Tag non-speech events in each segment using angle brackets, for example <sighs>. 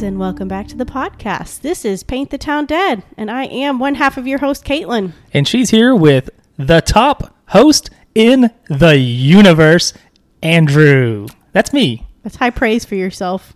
Guys, and welcome back to the podcast. This is Paint the Town Dead, and I am one half of your host, Caitlin. And she's here with the top host in the universe, Andrew. That's me. That's high praise for yourself.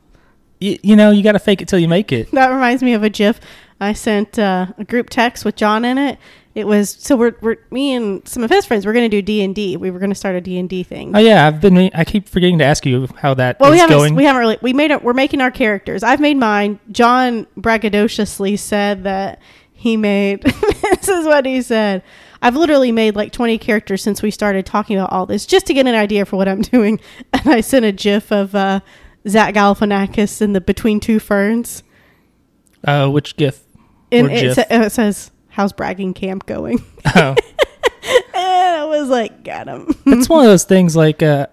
Y- you know, you got to fake it till you make it. That reminds me of a GIF. I sent uh, a group text with John in it. It was so we're, we're me and some of his friends. We're going to do D and D. We were going to start a D and D thing. Oh yeah, I've been. I keep forgetting to ask you how that Well, we haven't. going. We haven't really. We made it. We're making our characters. I've made mine. John braggadociously said that he made. <laughs> this is what he said. I've literally made like 20 characters since we started talking about all this, just to get an idea for what I'm <laughs> doing. And I sent a GIF of uh, Zach Galifianakis in the Between Two Ferns, uh, which GIF? and it, GIF. sa- it says, "How's bragging camp going?" <laughs> <laughs> Oh, and I was like, "Got him." <laughs> it's one of those things. Like, uh,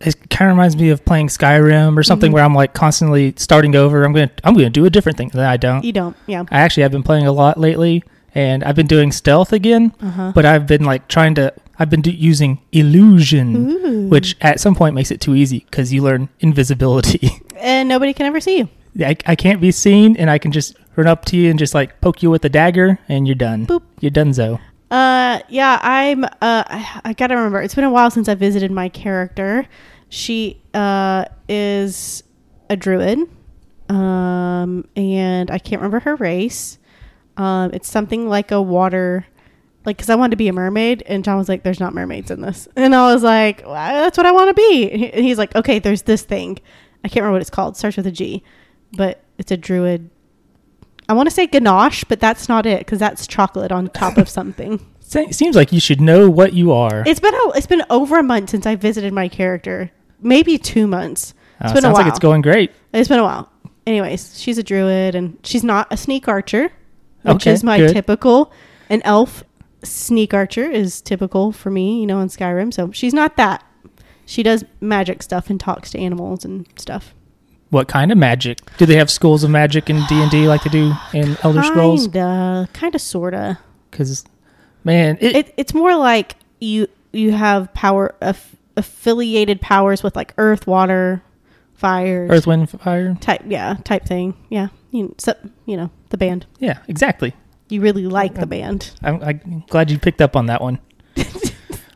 it kind of reminds me of playing Skyrim or something Mhm. where I'm like constantly starting over. I'm gonna. I'm gonna do a different thing. Then I don't. you don't, yeah. I actually have been playing a lot lately, and I've been doing stealth again. Uh huh. but I've been like trying to. I've been do, using illusion, Ooh. which at some point makes it too easy because you learn invisibility. and nobody can ever see you. I, I can't be seen, and I can just run up to you and just like poke you with a dagger, and you're done. Boop. You're donezo. Uh, yeah, I'm. Uh, I, I gotta remember. It's been a while since I visited my character. She uh is a druid, um, and I can't remember her race. Um, it's something like a water, like because I wanted to be a mermaid, and John was like, "There's not mermaids in this," <laughs> and I was like, well, "That's what I want to be." And he- and he's like, "Okay, there's this thing. I can't remember what it's called. Starts with a G, but it's a druid." I want to say ganache, but that's not it because that's chocolate on top of <laughs> something. Se- seems like you should know what you are. It's been a, it's been over a month since I visited my character. Maybe two months. Uh, It's been a while. like it's going great. It's been a while. Anyways, she's a druid and she's not a sneak archer, which Okay, is my good. typical. An elf sneak archer is typical for me, you know, in Skyrim. So she's not that. She does magic stuff and talks to animals and stuff. What kind of magic? Do they have schools of magic in D and D <sighs> like they do in Elder Scrolls? Kinda, kinda, sorta. Because man, it, It, it's more like you you have power aff- affiliated powers with like earth, water, fire, Earth, Wind, Fire. type yeah type thing yeah you so, you know the band Yeah, exactly. you really like the band I'm, I'm glad you picked up on that one. <laughs>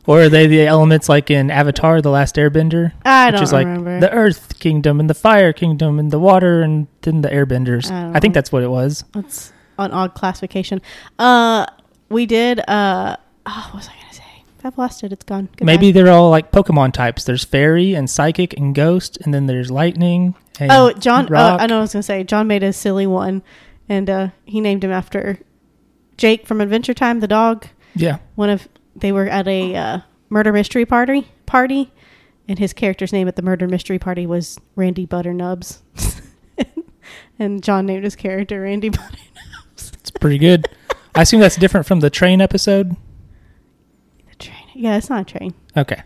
or are they the elements like in Avatar: The Last Airbender? i which don't is like remember the Earth Kingdom and the Fire Kingdom and the Water and then the Airbenders. I I, think that's what it was. that's an odd classification uh we did uh oh, what was i gonna say i've lost it it's gone Goodbye. Maybe they're all like Pokemon types. There's Fairy and Psychic and Ghost, and then there's Lightning. And oh john uh, i know what i was gonna say john made a silly one and uh he named him after jake from adventure time the dog Yeah, one of they were at a uh, murder mystery party party and his character's name at the murder mystery party was randy butternubs <laughs> and john named his character randy <laughs> butternubs it's pretty good. I assume that's different from the train episode. the train yeah it's not a train Okay.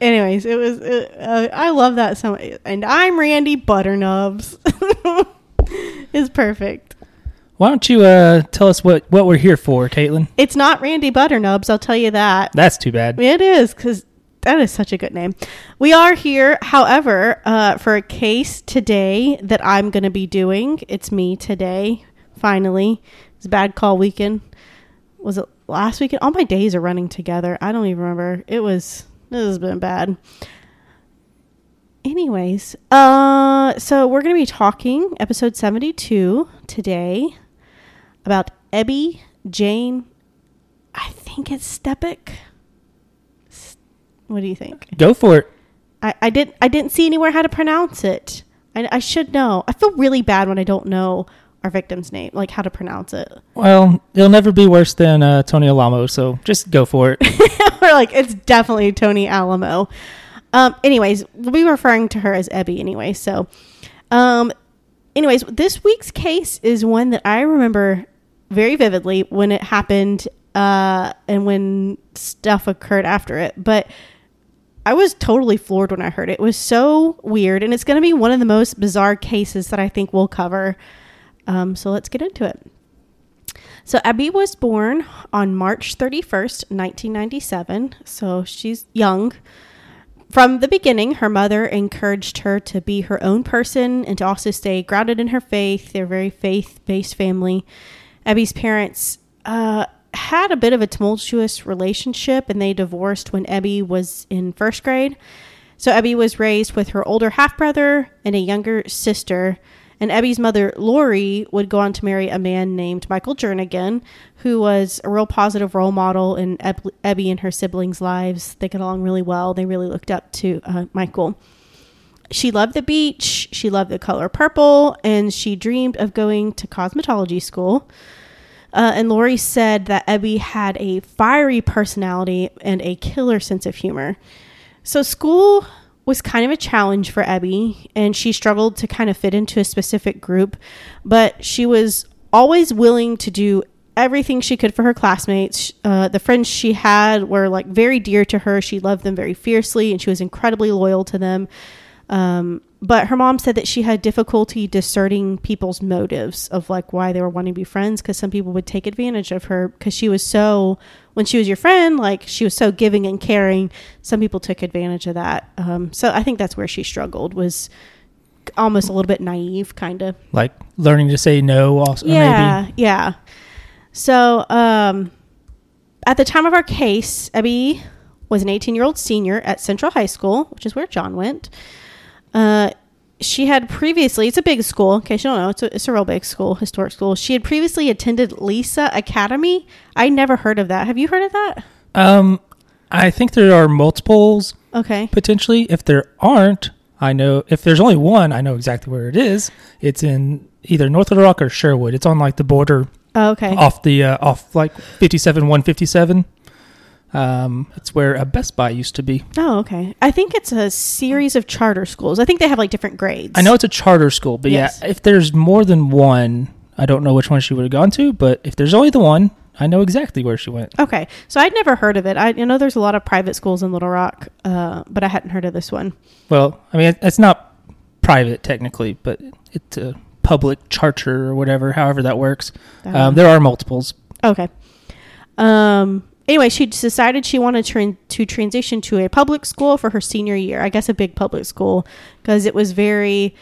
anyways it was uh, uh, i love that so and i'm randy butternubs <laughs> is perfect Why don't you uh, tell us what, what we're here for, Caitlin? it's not randy butternubs i'll tell you that That's too bad. It is because that is such a good name. We are here, however, uh, for a case today that I'm going to be doing. It's me today. Finally, it's a bad call weekend. Was it last weekend? All my days are running together. I don't even remember. It was. This has been bad. Anyways, uh, so we're going to be talking episode 72 today about Ebby Jane. I think it's Stepik. What do you think? Go for it. I, I didn't I didn't see anywhere how to pronounce it. I, I should know. I feel really bad when I don't know our victim's name, like how to pronounce it. Well, it'll never be worse than uh, Tony Alamo, so just go for it. <laughs> We're like, it's definitely Tony Alamo. Um, anyways, we'll be referring to her as Ebby anyway. So, um, anyways, this week's case is one that I remember very vividly when it happened uh, and when stuff occurred after it. But I was totally floored when I heard it. It was so weird, and it's going to be one of the most bizarre cases that I think we'll cover. Um, so let's get into it. So Abby was born on March 31st, 1997. So she's young. from the beginning, her mother encouraged her to be her own person and to also stay grounded in her faith. They're a very faith based family. Abby's parents uh, had a bit of a tumultuous relationship and they divorced when Abby was in first grade. So Abby was raised with her older half brother and a younger sister. And Abby's mother, Lori, would go on to marry a man named Michael Jernigan, who was a real positive role model in Eb- Abby and her siblings' lives. They got along really well. They really looked up to uh, Michael. She loved the beach, she loved the color purple, and she dreamed of going to cosmetology school. Uh, and Lori said that Abby had a fiery personality and a killer sense of humor. So school was kind of a challenge for Abby, and she struggled to kind of fit into a specific group, but she was always willing to do everything she could for her classmates. Uh, the friends she had were like very dear to her. She loved them very fiercely, and she was incredibly loyal to them. Um, but her mom said that she had difficulty discerning people's motives of like why they were wanting to be friends because some people would take advantage of her because she was so when she was your friend like she was so giving and caring. Some people took advantage of that. Um, so i think that's where she struggled was almost a little bit naive kind of Like learning to say no, also yeah maybe. yeah so um, at the time of our case abby was an 18 year old senior at central high school which is where john went uh, she had previously, it's a big school, in case you don't know, it's a, it's a real big school, historic school. She had previously attended Lisa Academy. I never heard of that. Have you heard of that? Um, I think there are multiples Okay. potentially. If there aren't, I know if there's only one, I know exactly where it is. It's in either North Little Rock or Sherwood. It's on like the border Oh, okay. off the uh, off like 57 157. Um, it's where a Best Buy used to be. Oh, okay. I think it's a series of charter schools. I think they have like different grades. I know it's a charter school, but Yes. yeah, if there's more than one, I don't know which one she would have gone to. But if there's only the one, I know exactly where she went. Okay. So I'd never heard of it. I you know there's a lot of private schools in Little Rock, uh, but I hadn't heard of this one. Well, I mean, it's not private technically, but it's a public charter or whatever, however that works. Um, there are multiples. Okay. Um. Anyway, she decided she wanted to, to transition to a public school for her senior year. I guess a big public school because it was very.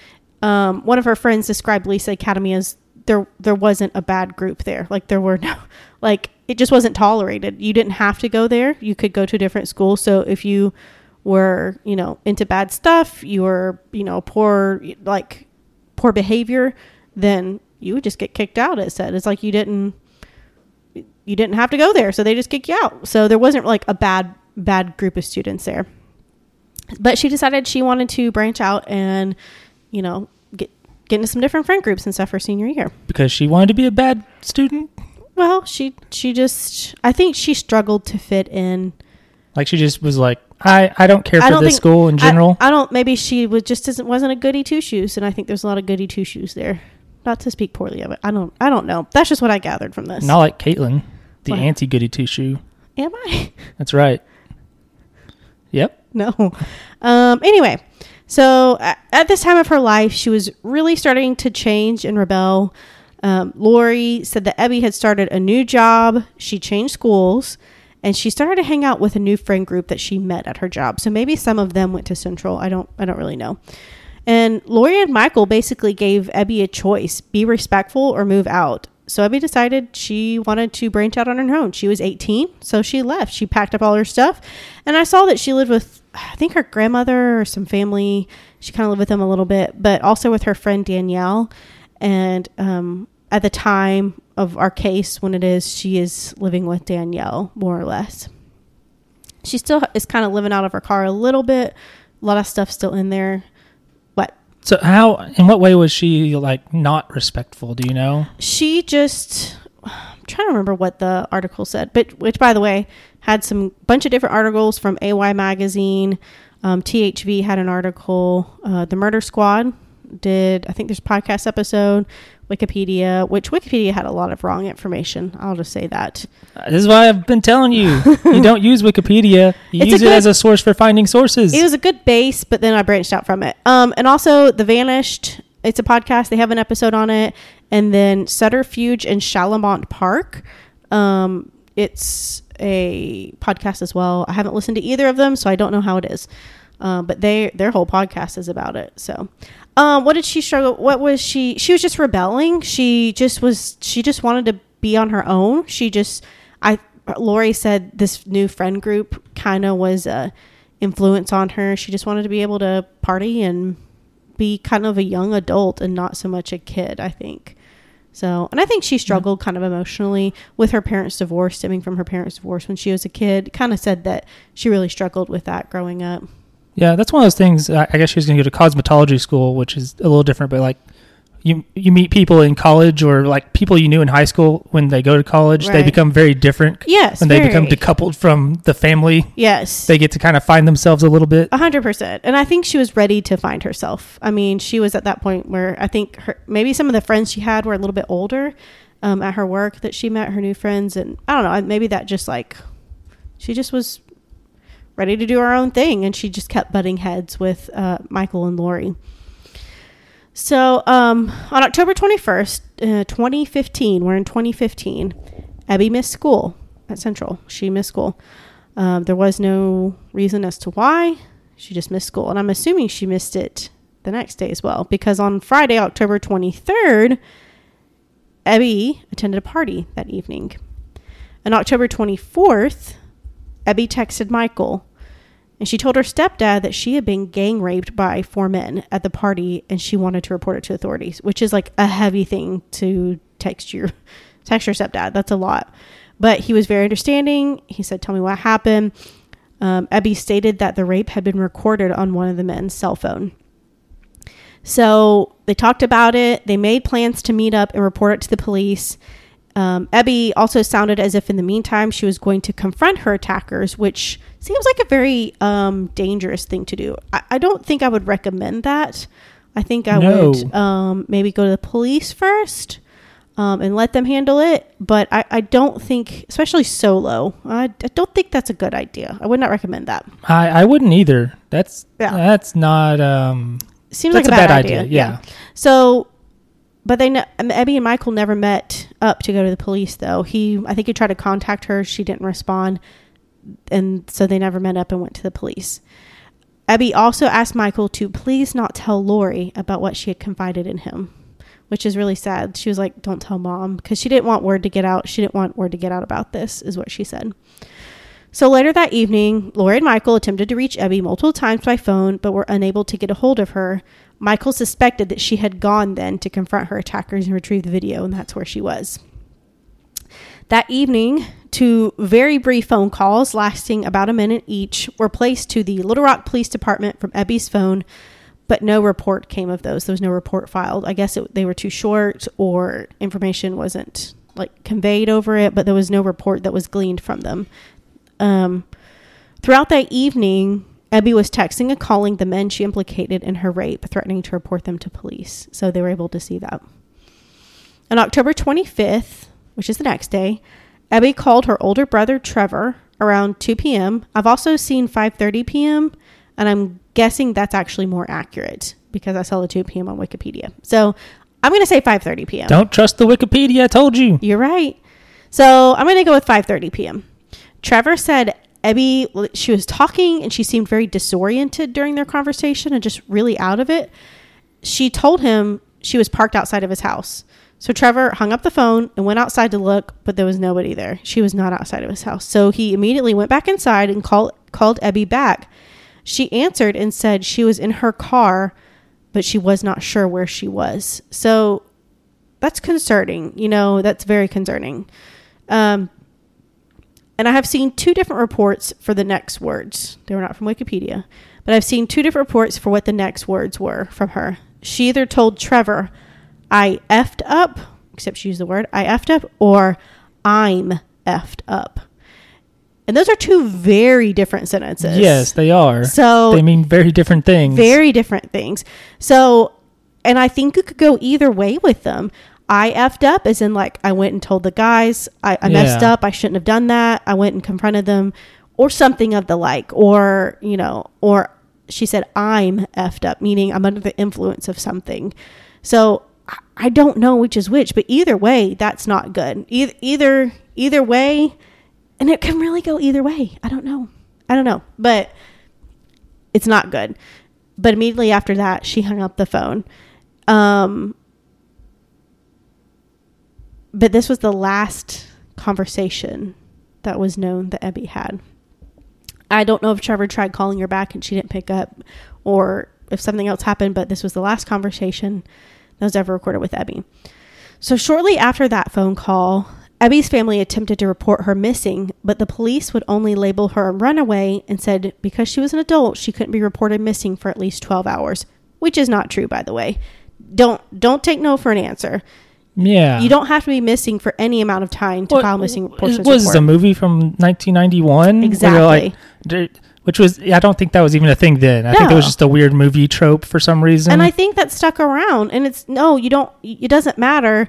Um, one of her friends described Lisa Academy as there. There wasn't a bad group there. Like there were no, <laughs> like it just wasn't tolerated. You didn't have to go there. You could go to a different school. So if you were, you know, into bad stuff, you were, you know, poor, like poor behavior, then you would just get kicked out. It said it's like you didn't you didn't have to go there, so they just kick you out. So there wasn't like a bad bad group of students there. But she decided she wanted to branch out and, you know, get get into some different friend groups and stuff her senior year. because she wanted to be a bad student. Well, she she just I think she struggled to fit in. Like she just was like, I, I don't care I for don't this think- school in I- general. I, don't maybe she was just isn't wasn't a goody two shoes, and I think there's a lot of goody two shoes there. Not to speak poorly of it. I don't I don't know. That's just what I gathered from this. Not like Caitlin, the What? anti goody two shoe. Am I? <laughs> That's right. Yep. No. Um, anyway, so at, at this time of her life, she was really starting to change and rebel. Um, Lori said that Ebby had started a new job. She changed schools, and she started to hang out with a new friend group that she met at her job. So maybe some of them went to Central. I don't. I don't really know. And Lori and Michael basically gave Ebby a choice: be respectful or move out. So Ebby decided she wanted to branch out on her own. She was 18, so she left. She packed up all her stuff, and I saw that she lived with, I think, her grandmother or some family. She kind of lived with them a little bit, but also with her friend Danielle. And um, at the time of our case, when it is, she is living with Danielle, more or less. She still is kind of living out of her car a little bit. A lot of stuff still in there. So how in what way was she like not respectful? Do you know? she just I'm trying to remember what the article said, but which by the way had some bunch of different articles from AY magazine. Um, THV had an article. Uh, the Murder Squad did. I think there's podcast episode. Wikipedia, which Wikipedia had a lot of wrong information. I'll just say that. Uh, This is why I've been telling you. you don't use Wikipedia. You <laughs> It's use it as a source for finding sources. It was a good base, but then I branched out from it. Um, and also The Vanished. It's a podcast. They have an episode on it, and then Sutterfuge and Chalamont Park. Um, it's a podcast as well. I haven't listened to either of them, so I don't know how it is. Um, but they their whole podcast is about it. So, um, what did she struggle? What was she? She was just rebelling. She just was. She just wanted to be on her own. She just. I. Lori said this new friend group kind of was a influence on her. She just wanted to be able to party and be kind of a young adult and not so much a kid. I think. So, and I think she struggled kind of emotionally with her parents' divorce, stemming from her parents' divorce when she was a kid. Kind of said that she really struggled with that growing up. Yeah, that's one of those things. I guess she's going to go to cosmetology school, which is a little different. But like, you you meet people in college or like people you knew in high school when they go to college, they become very different. Yes, when they become decoupled from the family, Yes, they get to kind of find themselves a little bit. A hundred percent. And I think she was ready to find herself. I mean, she was at that point where I think her maybe some of the friends she had were a little bit older um, at her work that she met her new friends, and I don't know. Maybe that just like she just was ready to do her own thing, and she just kept butting heads with uh, Michael and Lori. So um, on October twenty first, uh, twenty fifteen, we're in twenty fifteen. Abby missed school at Central. She missed school. Um, there was no reason as to why. She just missed school. And I'm assuming she missed it the next day as well because on Friday, October 23rd, Abby attended a party that evening. On October 24th, Abby texted Michael and she told her stepdad that she had been gang raped by four men at the party and she wanted to report it to authorities, which is like a heavy thing to text your text your stepdad. That's a lot. But he was very understanding. He said, Tell me what happened. Um, Abby stated that the rape had been recorded on one of the men's cell phone. So they talked about it. They made plans to meet up and report it to the police. Um, Ebby also sounded as if in the meantime she was going to confront her attackers, which seems like a very um, dangerous thing to do. I, I don't think I would recommend that. I think I No. would um, maybe go to the police first um, and let them handle it. But I, I don't think, especially solo, I, I don't think that's a good idea. I would not recommend that. I, I wouldn't either. That's Yeah. that's not um Seems that's like a bad, idea. Yeah. So, but they, ne- Abby and Michael never met up to go to the police, though. He, I think he tried to contact her. She didn't respond. And so they never met up and went to the police. Abby also asked Michael to please not tell Lori about what she had confided in him, which is really sad. She was like, don't tell mom because she didn't want word to get out. She didn't want word to get out about this, is what she said. So later that evening, Lori and Michael attempted to reach Abby multiple times by phone, but were unable to get a hold of her. Michael suspected that she had gone then to confront her attackers and retrieve the video, and that's where she was. That evening, two very brief phone calls lasting about a minute each were placed to the Little Rock Police Department from Ebby's phone, but no report came of those. There was no report filed. I guess it, they were too short or information wasn't like conveyed over it, but there was no report that was gleaned from them. Um, throughout that evening, Ebby was texting and calling the men she implicated in her rape, threatening to report them to police. So they were able to see that. On October 25th, which is the next day, Ebby called her older brother Trevor around 2 p.m. I've also seen 5:30 p.m. and I'm guessing that's actually more accurate because I saw the 2 p.m. on Wikipedia. So I'm going to say 5:30 p.m. Don't trust the Wikipedia. I told you. You're right. So I'm going to go with 5:30 p.m. Trevor said Ebby she was talking and she seemed very disoriented during their conversation and just really out of it. She told him she was parked outside of his house. So Trevor hung up the phone and went outside to look, but there was nobody there. She was not outside of his house. So he immediately went back inside and called called Ebby back. She answered and said she was in her car, but she was not sure where she was. So that's concerning. You know, that's very concerning. Um, and I have seen two different reports for the next words. They were not from Wikipedia, but I've seen two different reports for what the next words were from her. She either told Trevor, I effed up, except she used the word, I effed up, or I'm effed up. And those are two very different sentences. Yes, they are. So they mean very different things. very different things. So, and I think it could go either way with them. I effed up, as in like I went and told the guys I, I messed Yeah. up. I shouldn't have done that. I went and confronted them, or something of the like, or you know, or she said I'm effed up, meaning I'm under the influence of something. So I- I don't know which is which, but either way, that's not good. Either either either way, and it can really go either way. I don't know. I don't know, but it's not good. But immediately after that, she hung up the phone. Um, but this was the last conversation that was known that Ebby had. I don't know if Trevor tried calling her back and she didn't pick up or if something else happened, but this was the last conversation that was ever recorded with Ebby. So, shortly after that phone call, Ebby's family attempted to report her missing, but the police would only label her a runaway and said because she was an adult, she couldn't be reported missing for at least 12 hours, which is not true by the way. Don't don't take no for an answer. Yeah. You don't have to be missing for any amount of time to What- file missing Was persons was this a movie from 1991? Exactly. like, which was I don't think that was even a thing then. I think it was just a weird movie trope for some reason. and I think that stuck around. And it's no, you don't. It doesn't matter.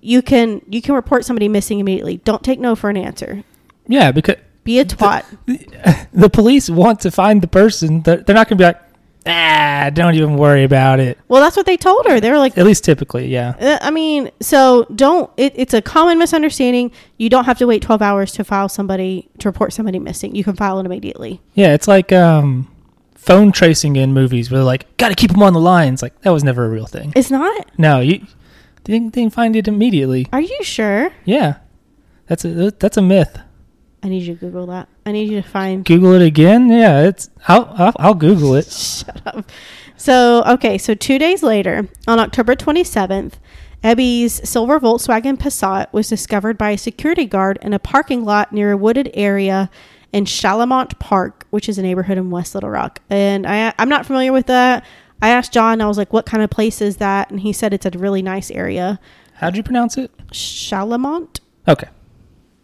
You can you can report somebody missing immediately. Don't take no for an answer. yeah, because Be a twat. <laughs> the police want to find the person. They're, they're not going to be like, ah, don't even worry about it. well, that's what they told her. They were like, At least typically, yeah. Uh, I mean, so don't. It, it's a common misunderstanding. You don't have to wait twelve hours to file somebody to report somebody missing. You can file it immediately. Yeah, it's like um, phone tracing in movies where they're like, got to keep them on the lines. Like, that was never a real thing. It's not. No, you they didn't, they didn't find it immediately. Are you sure? Yeah, that's a that's a myth. I need you to Google that. I need you to find. Google it again. Yeah, it's I'll I'll, I'll Google it. <laughs> Shut up. So okay, so two days later, on October twenty seventh, Ebby's silver Volkswagen Passat was discovered by a security guard in a parking lot near a wooded area in Chalamont Park, which is a neighborhood in West Little Rock. And I I'm not familiar with that. I asked John, I was like, what kind of place is that? And he said it's a really nice area. How'd you pronounce it? Chalamont? Okay,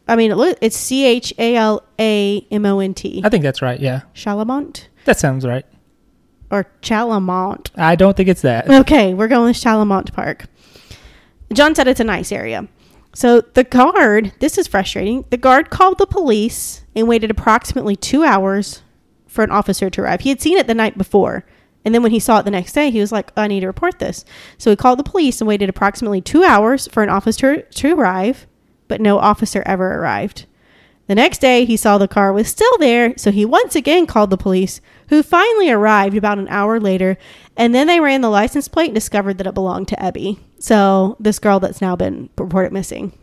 I mean, it it's C H A L A M O N T. I think that's right. Yeah, Chalamont? that sounds right. Or Chalamont. I don't think it's that. Okay, we're going with Chalamont Park. John said it's a nice area. So the guard, this is frustrating. The guard called the police and waited approximately two hours for an officer to arrive. He had seen it the night before. And then when he saw it the next day, he was like, I need to report this. So he called the police and waited approximately two hours for an officer to arrive, but no officer ever arrived. The next day, he saw the car was still there, so he once again called the police, who finally arrived about an hour later. And then they ran the license plate and discovered that it belonged to Ebby. So, this girl that's now been reported missing.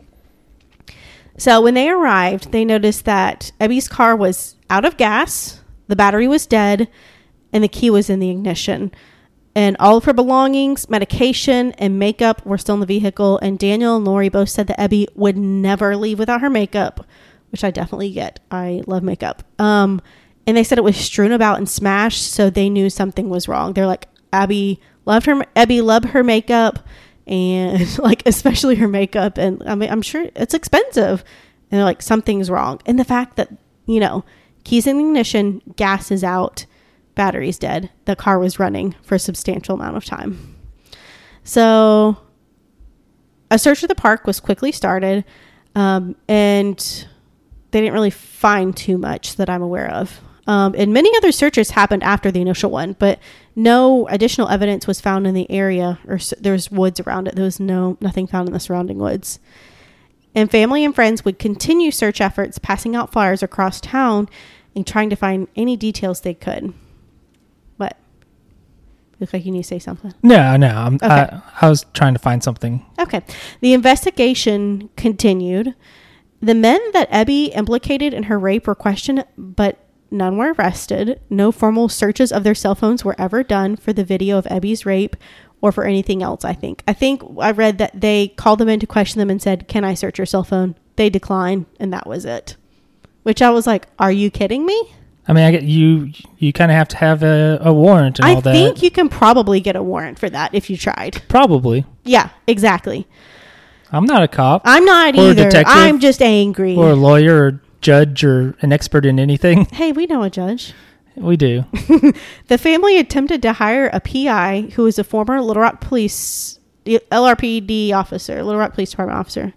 So, when they arrived, they noticed that Ebby's car was out of gas, the battery was dead, and the key was in the ignition. And all of her belongings, medication, and makeup were still in the vehicle. And Daniel and Lori both said that Ebby would never leave without her makeup, which I definitely get. I love makeup. Um, and they said it was strewn about and smashed, so they knew something was wrong. They're like, Abby loved her. Abby loved her makeup, and <laughs> like especially her makeup. And I mean, I'm sure it's expensive. And they're like, something's wrong. And the fact that you know, keys in the ignition, gas is out, battery's dead. The car was running for a substantial amount of time. So, a search of the park was quickly started, um, and they didn't really find too much that I'm aware of. Um, and many other searches happened after the initial one, but no additional evidence was found in the area, or s- there was woods around it. There was no nothing found in the surrounding woods. And family and friends would continue search efforts, passing out flyers across town and trying to find any details they could. Look like you need to say something. No, no. I'm, Okay. I, I was trying to find something. Okay. The investigation continued. The men that Ebby implicated in her rape were questioned, but none were arrested. No formal searches of their cell phones were ever done for the video of Ebby's rape or for anything else, I think. I think I read that they called them in to question them and said, Can I search your cell phone? They declined, and that was it. Which I was like, Are you kidding me? I mean, I get you. You kind of have to have a, a warrant and I all that. I think you can probably get a warrant for that if you tried. Probably. Yeah, exactly. I'm not a cop I'm not Or a either. detective. I'm just angry. or a lawyer or judge or an expert in anything. <laughs> hey, we know a judge. We do. <laughs> The family attempted to hire a PI who was a former Little Rock Police LRPD officer, Little Rock Police Department officer.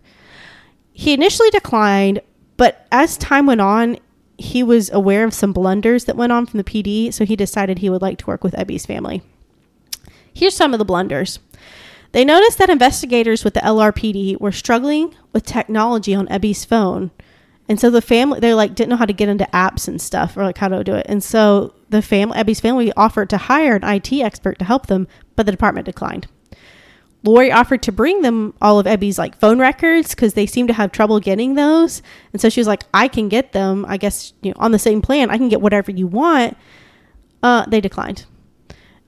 He initially declined, but as time went on, he was aware of some blunders that went on from the PD, so he decided he would like to work with Ebby's family. Here's some of the blunders. They noticed that investigators with the LRPD were struggling with technology on Ebby's phone, And so the family, they like didn't know how to get into apps and stuff or like how to do it. And so the family, Ebby's family offered to hire an IT expert to help them, but the department declined. Lori offered to bring them all of Ebby's like phone records because they seem to have trouble getting those. And so she was like, I can get them. I guess, you know, on the same plan, I can get whatever you want. Uh, they declined.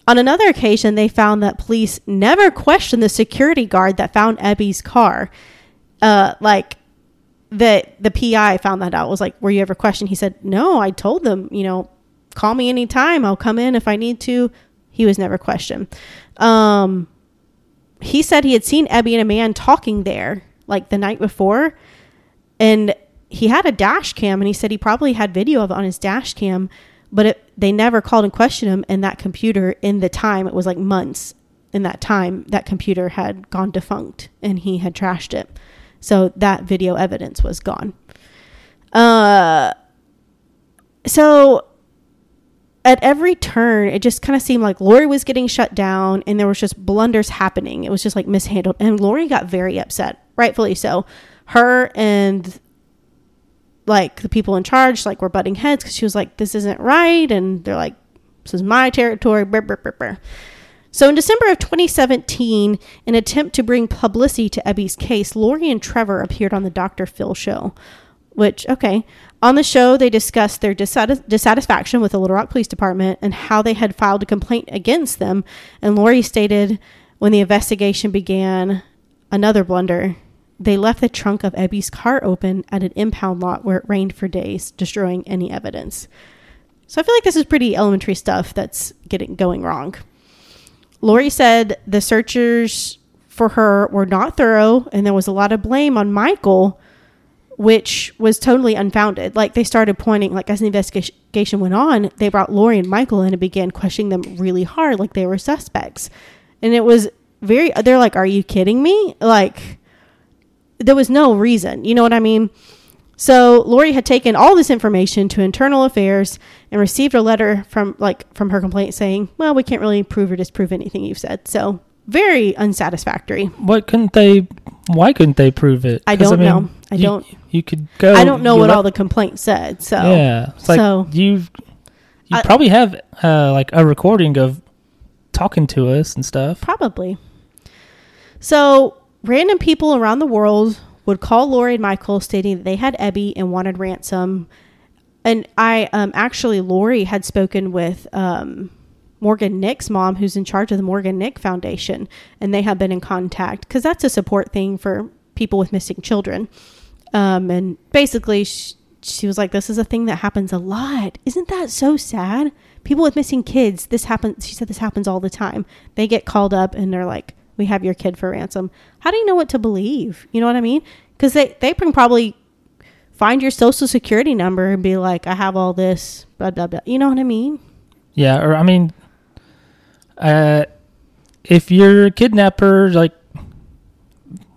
On another occasion, they found that police never questioned the security guard that found Ebby's car. Uh, like that the PI found that out was like, were you ever questioned? He said, no, I told them, you know, call me anytime. I'll come in if I need to. He was never questioned. Um, he said he had seen Ebby and a man talking there like the night before. And he had a dash cam and he said he probably had video of it on his dash cam, but it, they never called and questioned him. And that computer, in the time, it was like months in that time, that computer had gone defunct and he had trashed it. So that video evidence was gone. Uh, so at every turn, it just kind of seemed like Lori was getting shut down and there was just blunders happening. It was just like mishandled. And Lori got very upset, rightfully so. Her and like the people in charge like were butting heads because she was like, this isn't right. And they're like, this is my territory. Brr, brr, brr, so in December of 2017, in an attempt to bring publicity to Ebby's case, Lori and Trevor appeared on the Dr. Phil show. Which, okay. On the show, they discussed their dissatis- dissatisfaction with the Little Rock Police Department and how they had filed a complaint against them. And Lori stated when the investigation began, another blunder. They left the trunk of Ebby's car open at an impound lot where it rained for days, destroying any evidence. So I feel like this is pretty elementary stuff that's getting going wrong. Lori said the searchers for her were not thorough and there was a lot of blame on Michael, which was totally unfounded. Like they started pointing, like as the investigation went on, they brought Lori and Michael in and began questioning them really hard, like they were suspects. And it was very, they're like, Are you kidding me? Like, there was no reason. You know what I mean? So Lori had taken all this information to internal affairs and received a letter from like from her complaint saying, "Well, we can't really prove or disprove anything you've said." So very unsatisfactory. What couldn't they? Why couldn't they prove it? I don't I mean, know. I you, don't. You could go. I don't know what all the complaint said. So yeah, it's like so you you probably have uh, like a recording of talking to us and stuff. Probably. So random people around the world would call Lori and Michael stating that they had Ebby and wanted ransom. And I um, actually, Lori had spoken with um, Morgan Nick's mom, who's in charge of the Morgan Nick Foundation, and they have been in contact because that's a support thing for people with missing children. Um, and basically, she, she was like, "This is a thing that happens a lot. Isn't that so sad? People with missing kids. This happens." She said, "This happens all the time. They get called up and they're like." we have your kid for ransom. How do you know what to believe? You know what I mean? Because they, they can probably find your social security number and be like, I have all this, blah, blah, blah. You know what I mean? Yeah. Or, I mean, uh, if you're a kidnapper, like,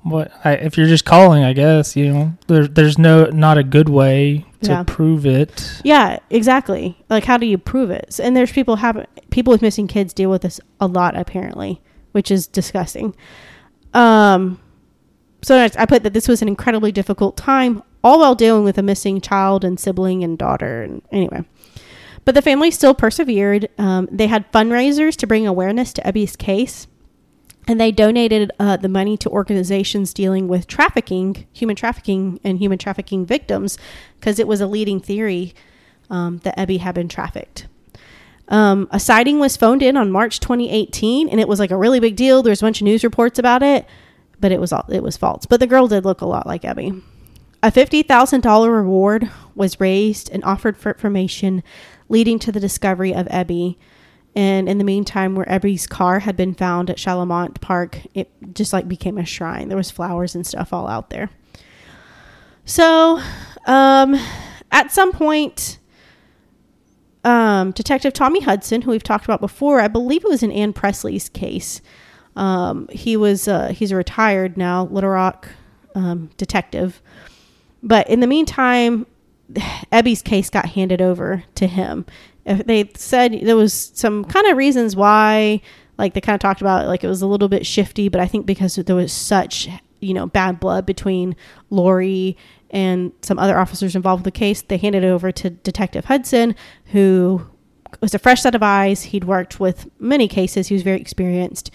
what I, if you're just calling i guess you know there, there's no not a good way to yeah. prove it yeah exactly like how do you prove it and there's people have people with missing kids deal with this a lot apparently which is disgusting. Um, so I put that this was an incredibly difficult time, all while dealing with a missing child and sibling and daughter. And anyway, but the family still persevered. Um, they had fundraisers to bring awareness to Ebby's case, and they donated uh, the money to organizations dealing with trafficking, human trafficking, and human trafficking victims, because it was a leading theory um, that Ebby had been trafficked. Um, a sighting was phoned in on March 2018, and it was like a really big deal. There's a bunch of news reports about it, but it was all, it was false. But the girl did look a lot like Ebby. A $50,000 reward was raised and offered for information leading to the discovery of Ebby. And in the meantime, where Ebby's car had been found at Chalamont Park, it just like became a shrine. There was flowers and stuff all out there. So, um, at some point, um, Detective Tommy Hudson, who we've talked about before, I believe it was in Ann Presley's case. Um, he was uh, he's a retired now Little Rock um, detective, but in the meantime, Ebby's case got handed over to him. They said there was some kind of reasons why, like they kind of talked about, it, like it was a little bit shifty, but I think because there was such you know, bad blood between Lori and some other officers involved with the case. They handed it over to Detective Hudson, who was a fresh set of eyes. He'd worked with many cases. He was very experienced.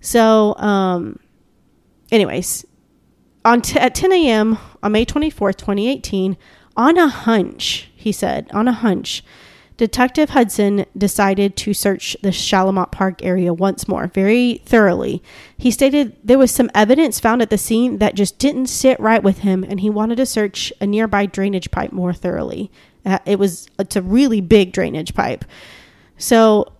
So, um, anyways, on t- at 10 a.m. on May 24th, 2018, on a hunch, he said, on a hunch, Detective Hudson decided to search the Chalamont Park area once more, very thoroughly. He stated there was some evidence found at the scene that just didn't sit right with him, and he wanted to search a nearby drainage pipe more thoroughly. Uh, it was it's a really big drainage pipe. So,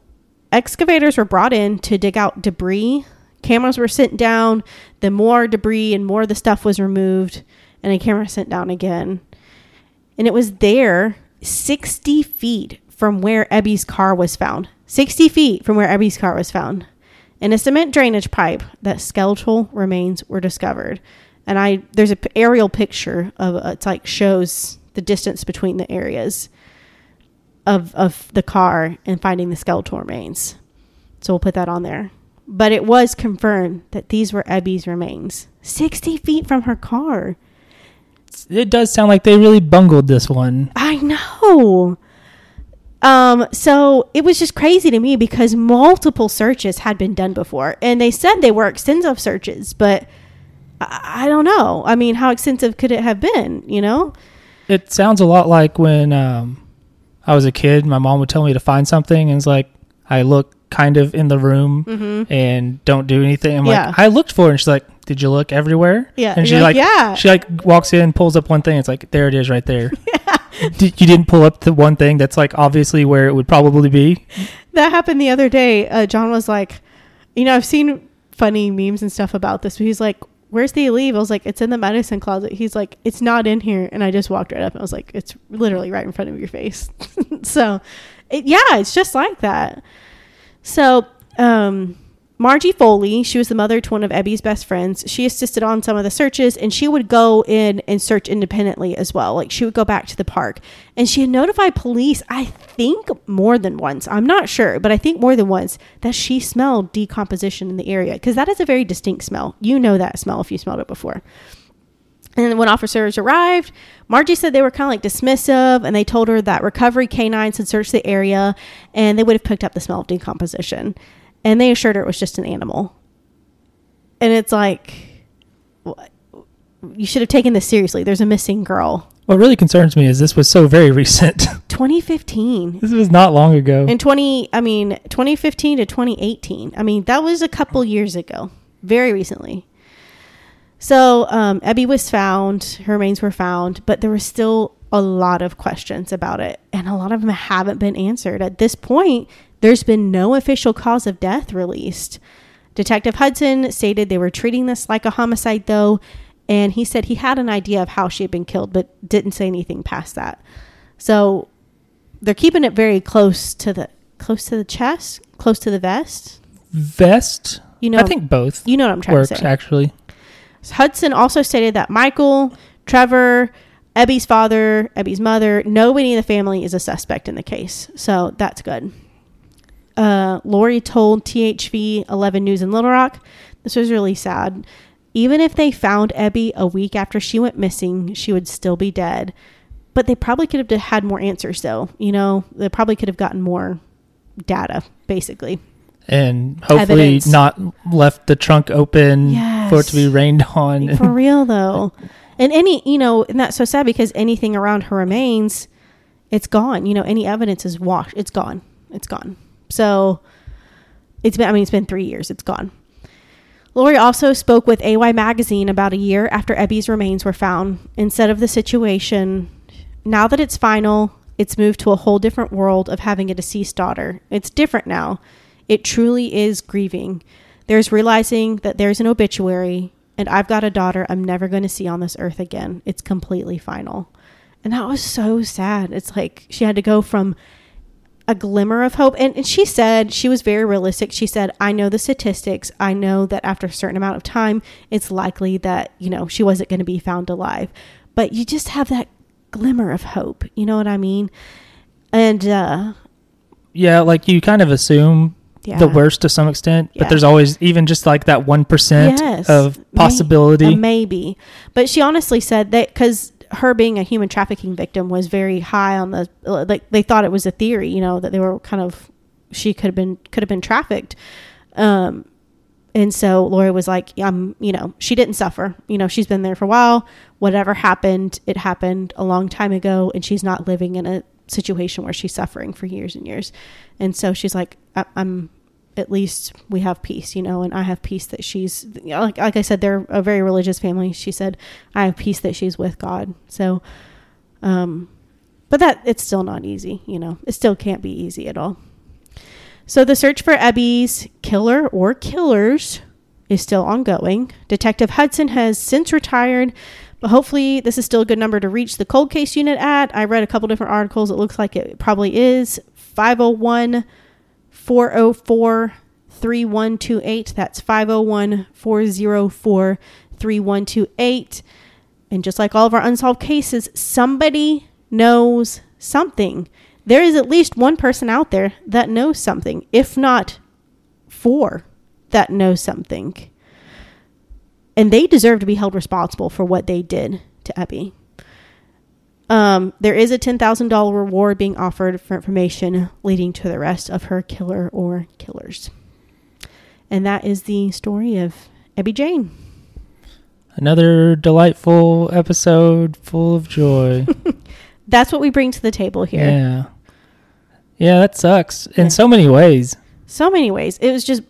excavators were brought in to dig out debris. Cameras were sent down. The more debris and more of the stuff was removed, and a camera sent down again. And it was there, 60 feet from where Ebby's car was found. 60 feet from where Ebby's car was found. In a cement drainage pipe, that skeletal remains were discovered. And I there's a p- aerial picture of uh, it's like shows the distance between the areas of of the car and finding the skeletal remains. So we'll put that on there. But it was confirmed that these were Ebby's remains, 60 feet from her car. It does sound like they really bungled this one. I know. Um, so it was just crazy to me because multiple searches had been done before, and they said they were extensive searches, but I, I don't know. I mean, how extensive could it have been? You know? It sounds a lot like when um, I was a kid. My mom would tell me to find something, and it's like I look kind of in the room Mm-hmm. and don't do anything. I'm Yeah. like, I looked for it. And she's like, Did you look everywhere? Yeah, And she like, like, "Yeah." She like walks in, pulls up one thing. It's like, there it is, right there. <laughs> Did, you didn't pull up the one thing that's like obviously where it would probably be. That happened the other day. Uh, John was like, you know, I've seen funny memes and stuff about this, but he's like, Where's the leave? I was like, It's in the medicine closet. He's like, It's not in here. And I just walked right up and I was like, It's literally right in front of your face. <laughs> so, it, yeah, it's just like that. So, um, Margie Foley, she was the mother to one of Ebby's best friends. She assisted on some of the searches and she would go in and search independently as well. Like she would go back to the park and she had notified police, I think more than once. I'm not sure, but I think more than once that she smelled decomposition in the area because that is a very distinct smell. You know that smell if you smelled it before. And when officers arrived, Margie said they were kind of like dismissive and they told her that recovery canines had searched the area and they would have picked up the smell of decomposition. And they assured her it was just an animal. And it's like, you should have taken this seriously. There's a missing girl. What really concerns me is this was so very <laughs> recent. 2015. this was not long ago. In 20, I mean, 2015 to 2018. I mean, that was a couple years ago, very recently. So, um, Ebby was found, her remains were found, but there was still a lot of questions about it, and a lot of them haven't been answered. At this point, there's been no official cause of death released. Detective Hudson stated they were treating this like a homicide, though, and he said he had an idea of how she had been killed, but didn't say anything past that. So, they're keeping it very close to the close to the chest, close to the vest. Vest? You know, I think both you know what I'm trying works to say. actually. Hudson also stated that Michael, Trevor, Ebby's father, Ebby's mother, nobody in the family is a suspect in the case. So that's good. Uh, Lori told THV 11 News in Little Rock, this was really sad. Even if they found Ebby a week after she went missing, she would still be dead. But they probably could have had more answers, though. You know, they probably could have gotten more data, basically. And hopefully Evidence. not left the trunk open for it to be rained on. For <laughs> real though. And any, you know, and that's so sad because anything around her remains, it's gone. You know, any evidence is washed. It's gone. It's gone. So it's been, I mean, it's been three years. It's gone. Lori also spoke with AY Magazine about a year after Ebby's remains were found. Instead of the situation, now that it's final, it's moved to a whole different world of having a deceased daughter. It's different now. It truly is grieving. There's realizing that there's an obituary and I've got a daughter I'm never going to see on this earth again. It's completely final. And that was so sad. It's like she had to go from a glimmer of hope. And, and she said, she was very realistic. She said, I know the statistics. I know that after a certain amount of time, it's likely that, you know, she wasn't going to be found alive. But you just have that glimmer of hope. You know what I mean? And, uh, yeah, like you kind of assume Yeah. the worst to some extent, Yeah. but there's always even just like that one percent Yes. of possibility. a maybe. But she honestly said that because her being a human trafficking victim was very high on the like they thought it was a theory, you know, that they were kind of she could have been could have been trafficked. Um and so Lori was like, um, you know, she didn't suffer. You know, she's been there for a while. Whatever happened, it happened a long time ago, and she's not living in a situation where she's suffering for years and years. And so she's like, I'm at least we have peace, you know, and I have peace that she's like like I said, they're a very religious family. She said, I have peace that she's with God. So, um, but that it's still not easy, you know. It still can't be easy at all. So the search for Ebby's killer or killers is still ongoing. Detective Hudson has since retired, but hopefully this is still a good number to reach the cold case unit at. I read a couple different articles. It looks like it probably is 501 404 3128. That's 501 404 3128. And just like all of our unsolved cases, somebody knows something. There is at least one person out there that knows something, if not four that know something. And they deserve to be held responsible for what they did to Ebby. Um, there is a $10,000 reward being offered for information leading to the rest of her killer or killers. And that is the story of Ebby Jane. Another delightful episode full of joy. <laughs> That's what we bring to the table here. yeah. Yeah, that sucks in Yeah. so many ways. so many ways. It was just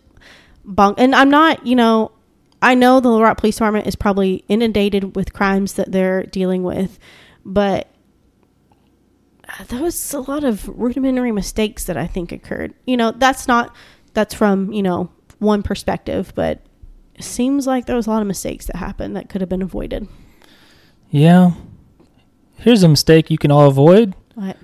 bunk. And I'm not, you know, I know the Little Rock Police Department is probably inundated with crimes that they're dealing with, but there was a lot of rudimentary mistakes that I think occurred. You know, that's not, that's from, you know, one perspective, but it seems like there was a lot of mistakes that happened that could have been avoided. Yeah. Here's a mistake you can all avoid. But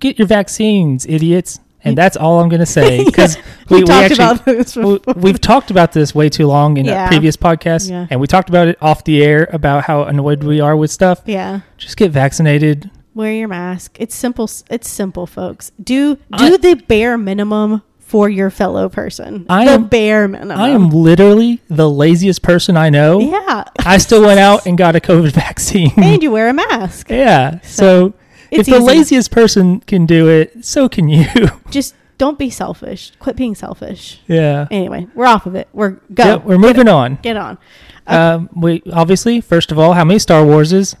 Get your vaccines, idiots. And that's all I'm going to say <laughs> because <laughs> we, we, we talked actually, we, we've talked about this way too long in Yeah. a previous podcast, Yeah. and we talked about it off the air about how annoyed we are with stuff. yeah. Just get vaccinated. Wear your mask. It's simple. It's simple, folks. Do do I- the bare minimum for your fellow person. I the am- bare minimum. I am literally the laziest person I know. Yeah, I still went <laughs> out and got a COVID vaccine. and you wear a mask. yeah. So if the easy. laziest person can do it, so can you. <laughs> Just don't be selfish. Quit being selfish. yeah. Anyway, we're off of it. We're go. Yep, we're moving on. Get on. Okay. Um, we obviously, first of all, how many Star Warses?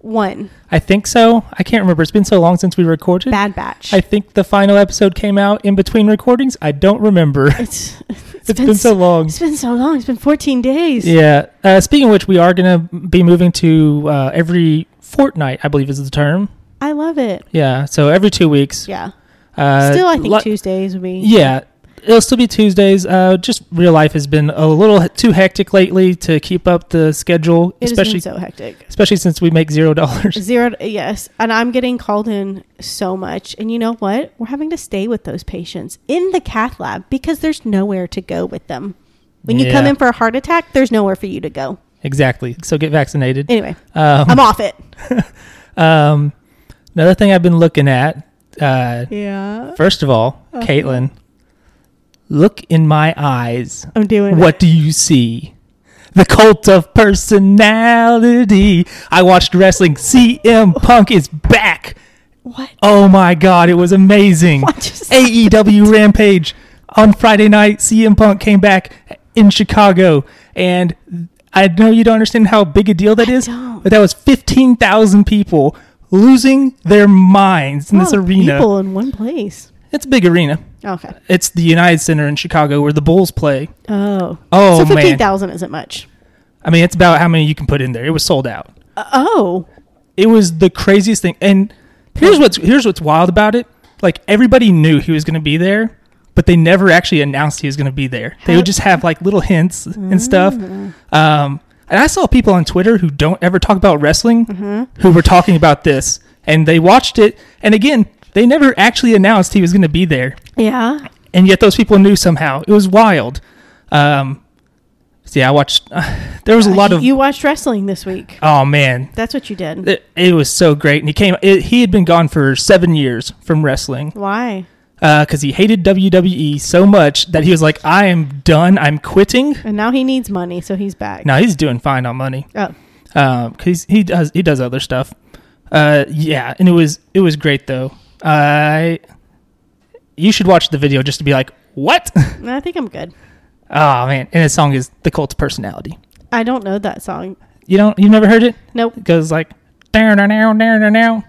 One I think so. I can't remember. It's been so long since we recorded. bad batch. I think the final episode came out in between recordings. I don't remember. it's <laughs> it's been, so long. It's been so long. It's been 14 days. Yeah. Uh, speaking of which, we are going to be moving to uh, every fortnight, I believe is the term. I love it. Yeah. So every two weeks. Yeah. Uh, Still, I think Tuesdays would be. Yeah. It'll still be Tuesdays. Uh, just real life has been a little h- too hectic lately to keep up the schedule, It has especially been so hectic. especially since we make zero dollars. Zero, yes. And I'm getting called in so much. And you know what? We're having to stay with those patients in the cath lab because there's nowhere to go with them. When you come Yeah. in for a heart attack, there's nowhere for you to go. Exactly. So get vaccinated. Anyway, Um, I'm off it. <laughs> um, another thing I've been looking at. Uh, Yeah. first of all, Uh-huh. Caitlin, look in my eyes. I'm doing What do you see? The cult of personality. I watched wrestling. CM Punk is back. What? Oh my god, it was amazing. AEW <laughs> Rampage on Friday night. CM Punk came back in Chicago, and I know you don't understand how big a deal that I is, don't. but that was fifteen thousand people losing their minds in this arena. People in one place. It's a big arena. Okay. It's the United Center in Chicago where the Bulls play. Oh. Oh so man, 15,000 isn't much. I mean, it's about how many you can put in there. It was sold out. Uh, oh. It was the craziest thing. And here's what's here's what's wild about it. Like everybody knew he was going to be there, but they never actually announced he was going to be there. They How- would just have like little hints and stuff. Mm. Um, and I saw people on Twitter who don't ever talk about wrestling Mm-hmm. who were talking about this, and they watched it. And again, they never actually announced he was going to be there, Yeah. and yet those people knew somehow. It was wild. Um, so yeah, I watched. there was a lot of. You watched wrestling this week. oh man, That's what you did. it, it was so great, and he came. It, he had been gone for seven years from wrestling. Why? Because he hated WWE so much that he was like, "I am done. I'm quitting." And now he needs money, so he's back. Now he's doing fine on money Oh, because he does he does other stuff. Uh, yeah, and it was it was great though. I you should watch the video just to be like, "What?" <laughs> I think I'm good. oh man, and his song is "The Cult's Personality." I don't know that song. You don't you've never heard it? Nope. It goes like, "Down down down down down."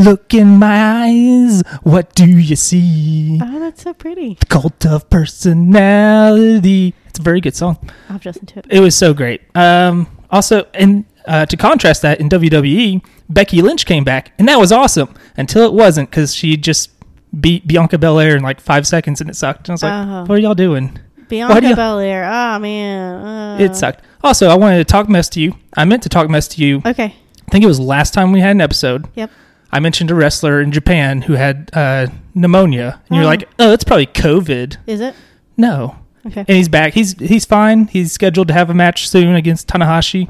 Look in my eyes. What do you see? Oh, that's so pretty. The cult of personality. It's a very good song. I'll have to listen to it. It was so great. Um, also, and uh, to contrast that, in WWE, Becky Lynch came back, and that was awesome until it wasn't because she just beat Bianca Belair in like five seconds, and it sucked. And I was like, Oh. "What are y'all doing?" Do Bianca you- Belair. Oh man. Uh, It sucked. Also, I wanted to talk mess to you. I meant to talk mess to you. Okay. I think it was last time we had an episode. Yep. I mentioned a wrestler in Japan who had uh, pneumonia, and you're Oh. like, "Oh, it's probably COVID." Is it? No, Okay. and he's back. He's he's fine. He's scheduled to have a match soon against Tanahashi.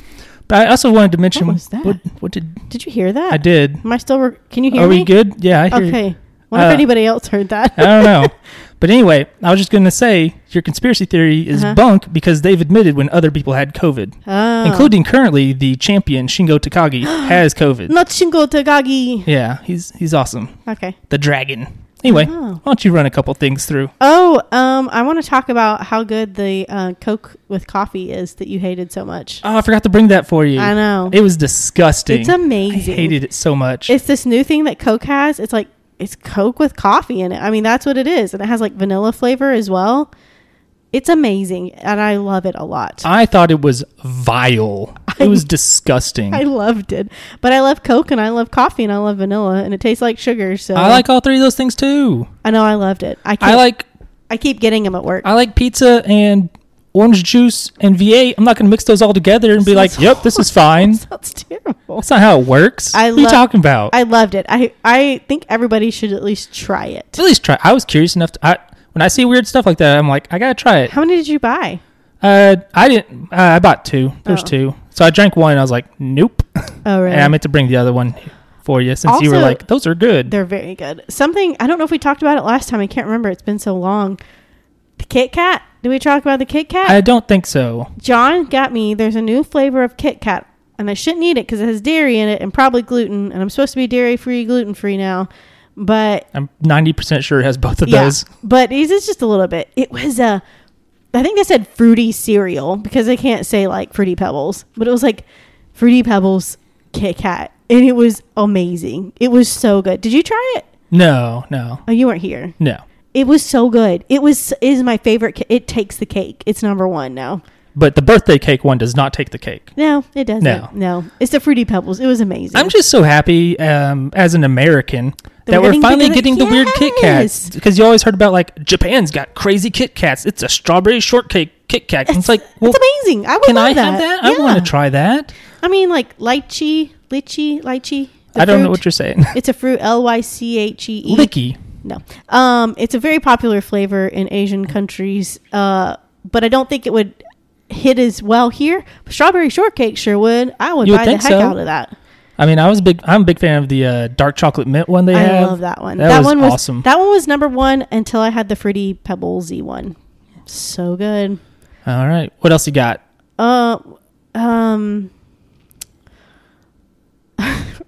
But I also wanted to mention What was that? What, what did Did you hear that? I did? Am I still? Re- Can you hear me? Are me? we good? Yeah, I hear. you. Okay. Wonder Uh, if anybody else heard that. I don't know. <laughs> But anyway, I was just going to say your conspiracy theory is Uh-huh. bunk because they've admitted when other people had COVID, oh. including currently the champion Shingo Takagi <gasps> has COVID. not Shingo Takagi. Yeah, he's he's awesome. Okay. The dragon. Anyway, Oh. why don't you run a couple things through? Oh, um, I want to talk about how good the uh, Coke with coffee is that you hated so much. Oh, I forgot to bring that for you. I know. It was disgusting. It's amazing. I hated it so much. It's this new thing that Coke has. It's like it's Coke with coffee in it. I mean, that's what it is, and it has like vanilla flavor as well. It's amazing, and I love it a lot. I thought it was vile. It was <laughs> disgusting. I loved it, but I love Coke and I love coffee and I love vanilla, and it tastes like sugar. So I like all three of those things too. I know I loved it. I keep, I like I keep getting them at work. I like pizza and orange juice and V8. I'm not going to mix those all together and be like, "Yep, this is fine." <laughs> That's terrible. That's not how it works. I what are you talking about? I loved it. I I think everybody should at least try it. At least try. I was curious enough. To, I when I see weird stuff like that, I'm like, I gotta try it. How many did you buy? Uh, I didn't. Uh, I bought two. There's Oh. two. So I drank one. and I was like, nope. Oh, really? And I meant to bring the other one for you since you were like, those are good. They're very good. Something I don't know if we talked about it last time. I can't remember. It's been so long. The Kit Kat. Did we talk about the Kit Kat? I don't think so. John got me. There's a new flavor of Kit Kat, and I shouldn't eat it because it has dairy in it and probably gluten. And I'm supposed to be dairy free, gluten free now. But I'm 90% sure it has both of yeah, those. but it's just a little bit. It was a. I think they said fruity cereal because they can't say like fruity pebbles, but it was like fruity pebbles Kit Kat, and it was amazing. It was so good. Did you try it? No, no, Oh, you weren't here. no. It was so good. It was it is my favorite. ca- It takes the cake. It's number one now. But the birthday cake one does not take the cake. No, it doesn't. No. No, it's the fruity pebbles. It was amazing. I'm just so happy um, as an American That we're we're finally bigger- getting the weird Kit Kats. Because you always heard about like Japan's got crazy Kit Kats. It's a strawberry shortcake Kit Kat. And it's like, well, it's amazing. I would can I that. have that? I want to try that. I mean, like lychee, lychee, lychee. I don't know what you're saying. It's a fruit. L y c h e e. Licky. No. Um, it's a very popular flavor in Asian countries. Uh, but I don't think it would hit as well here. Strawberry shortcake sure would. I would You would buy the think heck so. out of that. I mean, I was a big. I'm a big fan of the uh, dark chocolate mint one they I have. love that one. That That, was one was awesome. That one was number one until I had the fruity pebblesy one. So good. All right, what else you got? Uh, um,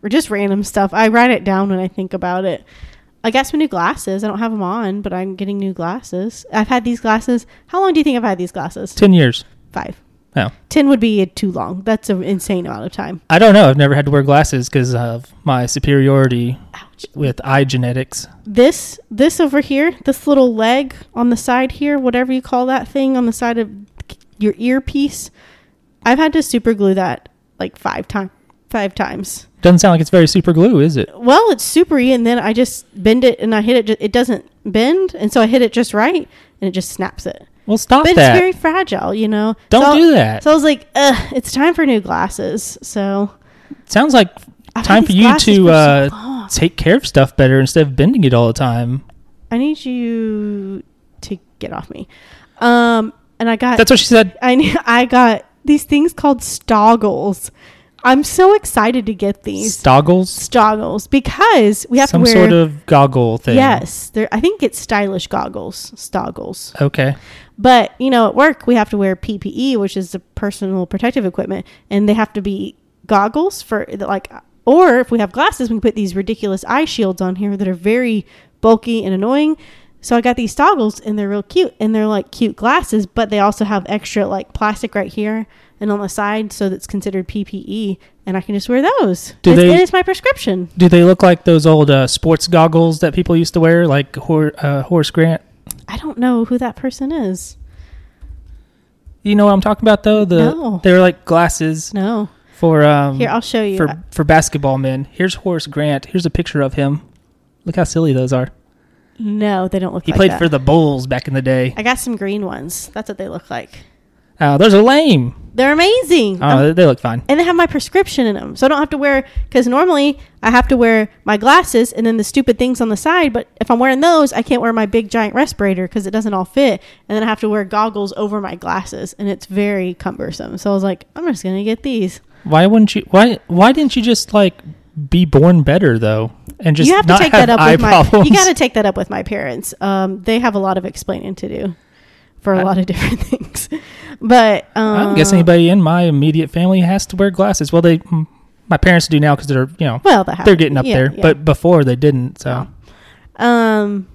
or <laughs> just random stuff. I write it down when I think about it. I got some new glasses. I don't have them on, but I'm getting new glasses. I've had these glasses. How long do you think I've had these glasses? Ten years. Five. Oh, Ten would be too long. That's an insane amount of time. I don't know. I've never had to wear glasses because of my superiority Ouch. with eye genetics. This this over here, this little leg on the side here, whatever you call that thing on the side of your earpiece, I've had to super glue that like five times. Five times. Doesn't sound like it's very super glue, is it? Well, it's supery, and then I just bend it and I hit it. Ju- it doesn't bend, and so I hit it just right, and it just snaps it. Well, stop But that. it's very fragile, you know. Don't So- do that. So I was like, Ugh, it's time for new glasses. So Sounds like I've had time for these you glasses to for so uh, long. take care of stuff better instead of bending it all the time. I need you to get off me. Um, and I got That's what she said. I I got these things called stoggles. I'm so excited to get these Stoggles? stoggles because we have Some to wear. Some sort of goggle thing. yes, I think it's stylish goggles, stoggles. Okay. But you know, at work we have to wear PPE, which is the personal protective equipment, and they have to be goggles for like. Or if we have glasses, we can put these ridiculous eye shields on here that are very bulky and annoying. So I got these stoggles, and they're real cute, and they're like cute glasses, but they also have extra like plastic right here and on the side, so that's considered PPE, and I can just wear those. Do It's- they- and it's my prescription. Do they look like those old uh, sports goggles that people used to wear, like Hor- uh, Horace Grant? I don't know who that person is. You know what I'm talking about, though. The No. they're like glasses No. for um Here, I'll show you. for for basketball men. Here's Horace Grant. Here's a picture of him. Look how silly those are. no, they don't look He like played that. for the Bulls back in the day. I got some green ones. That's what they look like. Uh, those are lame. They're amazing. Oh, Um, they, look fine. and they have my prescription in them. So I don't have to wear, because normally I have to wear my glasses and then the stupid things on the side. But if I'm wearing those, I can't wear my big giant respirator because it doesn't all fit. And then I have to wear goggles over my glasses. And it's very cumbersome. So I was like, I'm just going to get these. Why wouldn't you? Why why didn't you just like be born better though, and just you have to take have that up eye with my. problems? You got to take that up with my parents. Um, they have a lot of explaining to do for a I- lot of different <laughs> things. But um, I don't guess anybody in my immediate family has to wear glasses. Well, they my parents do now because they're you know Well, they're getting up yeah, there, yeah. but before they didn't. So Um,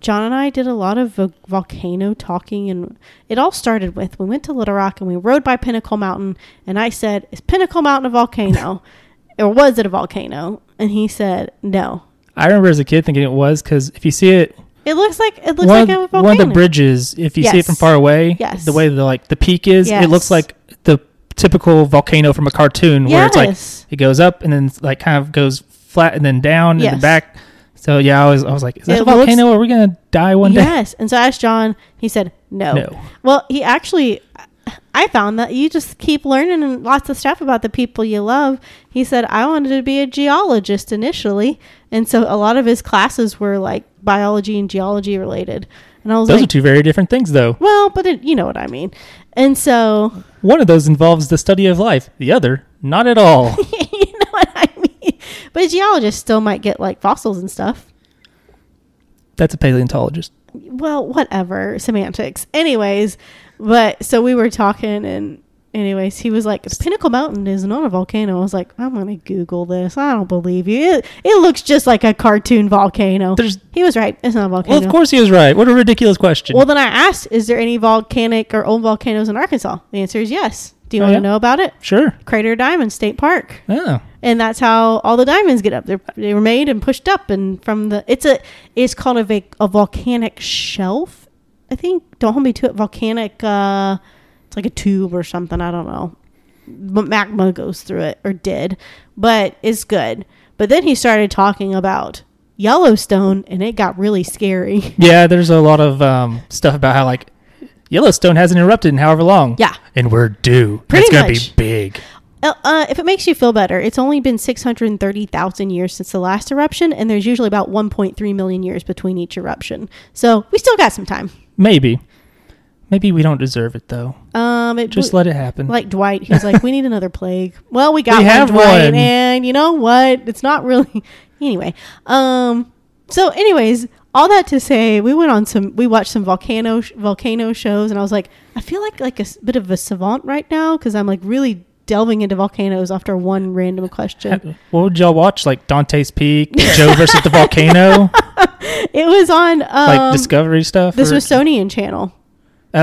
John and I did a lot of vo- volcano talking, and it all started with we went to Little Rock and we rode by Pinnacle Mountain, and I said, "Is Pinnacle Mountain a volcano, <laughs> or was it a volcano?" And he said, "No, I remember as a kid thinking it was because if you see it, it looks like it looks one, like of, a volcano." one of the bridges, if you see it from far away, Yes. the way the like the peak is, Yes. it looks like the typical volcano from a cartoon where it's like it goes up and then like kind of goes flat and then down and Yes. then back. So yeah, I was I was like, is that It a looks- volcano? Are we gonna die one day? Yes, and so I asked John. He said, "No." No. Well, he actually, I found that you just keep learning lots of stuff about the people you love. He said, I wanted to be a geologist initially. And so a lot of his classes were like biology and geology related. And I was Those are two very different things, though. well, but it, you know what I mean. And so, One of those involves the study of life. The other, not at all. <laughs> you know what I mean. But a geologist still might get like fossils and stuff. That's a paleontologist. well, whatever, semantics. Anyways, but so we were talking, and anyways, he was like, "Pinnacle Mountain is not a volcano." I was like, "I'm gonna Google this. I don't believe you. It, it looks just like a cartoon volcano." There's he was right. It's not a volcano. well, of course he was right. What a ridiculous question. Well, then I asked, "Is there any volcanic or old volcanoes in Arkansas?" The answer is yes. Do you Oh, want to yeah? know about it? sure. Crater Diamond State Park Oh, and that's how all the diamonds get up. They're, they were made and pushed up, and from the it's a it's called a va- a volcanic shelf. I think don't hold me to it. Volcanic, uh, it's like a tube or something. I don't know. But magma goes through it or did, but it's good. But then he started talking about Yellowstone, and it got really scary. <laughs> yeah. There's a lot of um, stuff about how like Yellowstone hasn't erupted in however long. Yeah. and we're due. Pretty it's gonna much. be big. Uh, uh, if it makes you feel better, it's only been 630,000 years since the last eruption, and there's usually about 1.3 million years between each eruption. So we still got some time. Maybe, maybe we don't deserve it though. Um, it Just let it happen. like Dwight. He was like, "We need another plague." <laughs> Well, we got We one, have Dwight, one. and you know what? It's not really <laughs> anyway. Um, so anyways, all that to say, we went on some. We watched some volcano volcano shows, and I was like, I feel like like a s- bit of a savant right now because I'm like really delving into volcanoes after one random question. what would y'all watch? Like Dante's Peak, <laughs> Joe versus the volcano, It was on um, like Discovery stuff. the Smithsonian Channel,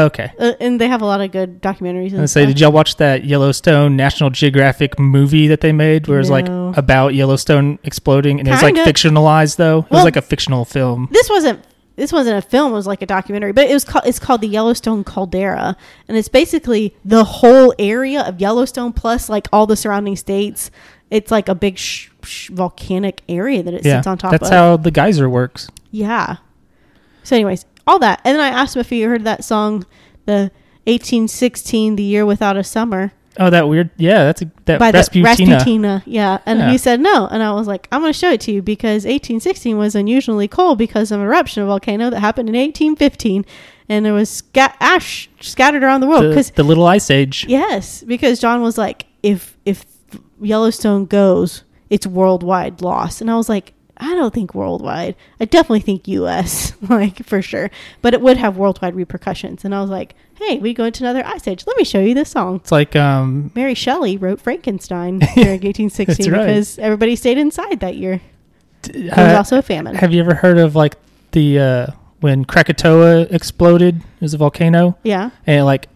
okay. uh, and they have a lot of good documentaries. I And was say, stuff. did y'all watch that Yellowstone National Geographic movie that they made, where it's like about Yellowstone exploding, and it was like fictionalized though. It Well- was like a fictional film. this wasn't this wasn't a film it was like a documentary but it was called it's called the yellowstone caldera and it's basically the whole area of yellowstone plus like all the surrounding states it's like a big sh- sh- volcanic area that it Yeah, sits on top of. that's of how the geyser works. yeah so anyways all that and then i asked him if he heard that song the 1816 the year without a summer Oh, that weird. Yeah, that's a, that by Rasputina. the Rasputina. Yeah. And Yeah. he said no. And I was like, I'm going to show it to you because 1816 was unusually cold because of an eruption of a volcano that happened in 1815. And there was sca- ash scattered around the world. the, Because, the little ice age. yes, because John was like, if, if Yellowstone goes, it's worldwide loss. And I was like, I don't think worldwide. I definitely think U.S. <laughs> like for sure, but it would have worldwide repercussions. And I was like, hey, we go into another ice age. Let me show you this song. It's like um, Mary Shelley wrote Frankenstein <laughs> during 1860 right. because everybody stayed inside that year. There was uh, also a famine. have you ever heard of like the uh, when Krakatoa exploded? It was a volcano, yeah. and like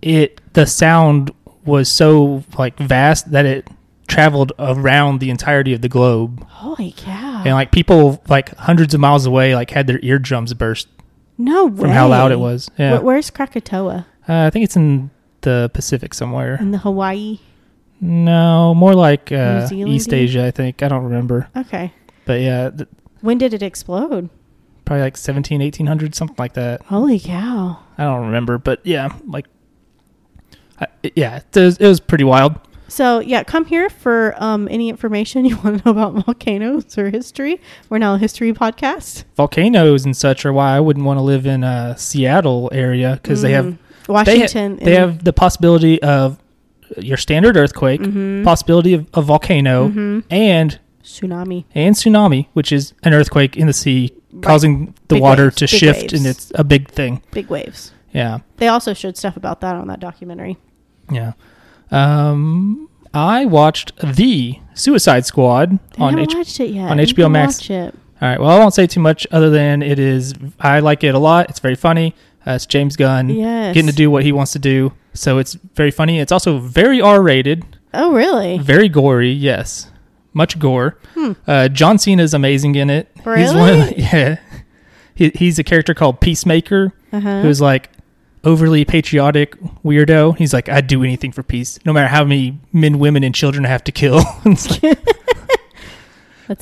it, the sound was so like vast that it traveled around the entirety of the globe, Holy cow. and like people like hundreds of miles away like had their eardrums burst no way. from how loud it was. Yeah, Where- where's Krakatoa? uh, I think it's in the Pacific somewhere. In the Hawaii? No, more like uh, East Asia. I think I don't remember, Okay. but yeah, th- When did it explode? probably like 17, 1800, something like that. Holy cow. I don't remember, but yeah, like, I, yeah, it was, it was pretty wild. So yeah, come here for um, any information <laughs> you want to know about volcanoes or history. We're now a history podcast. Volcanoes and such are why I wouldn't want to live in a Seattle area because they have Mhm. they, ha- Washington. they have the possibility of your standard earthquake, Mhm. possibility of a volcano, Mhm. and tsunami. and tsunami, which is an earthquake in the sea Right. causing the Big water waves, to shift, waves. and it's a big thing. Big waves. Yeah. They also showed stuff about that on that documentary. Yeah. Um, I watched the Suicide Squad I on haven't H- watched it yet. on need HBO to Max. Watch it. All right. Well, I won't say too much other than it is. I like it a lot. It's very funny. Uh, it's James Gunn Yes. getting to do what he wants to do, so it's very funny. It's also very R-rated, Oh really? very gory. Yes, much gore. Hmm. Uh, John Cena is amazing in it. He's one of the, Really? <laughs> yeah. He, he's a character called Peacemaker, Uh huh. who's like overly patriotic weirdo. He's like, I'd do anything for peace, no matter how many men, women, and children I have to kill. <laughs> That's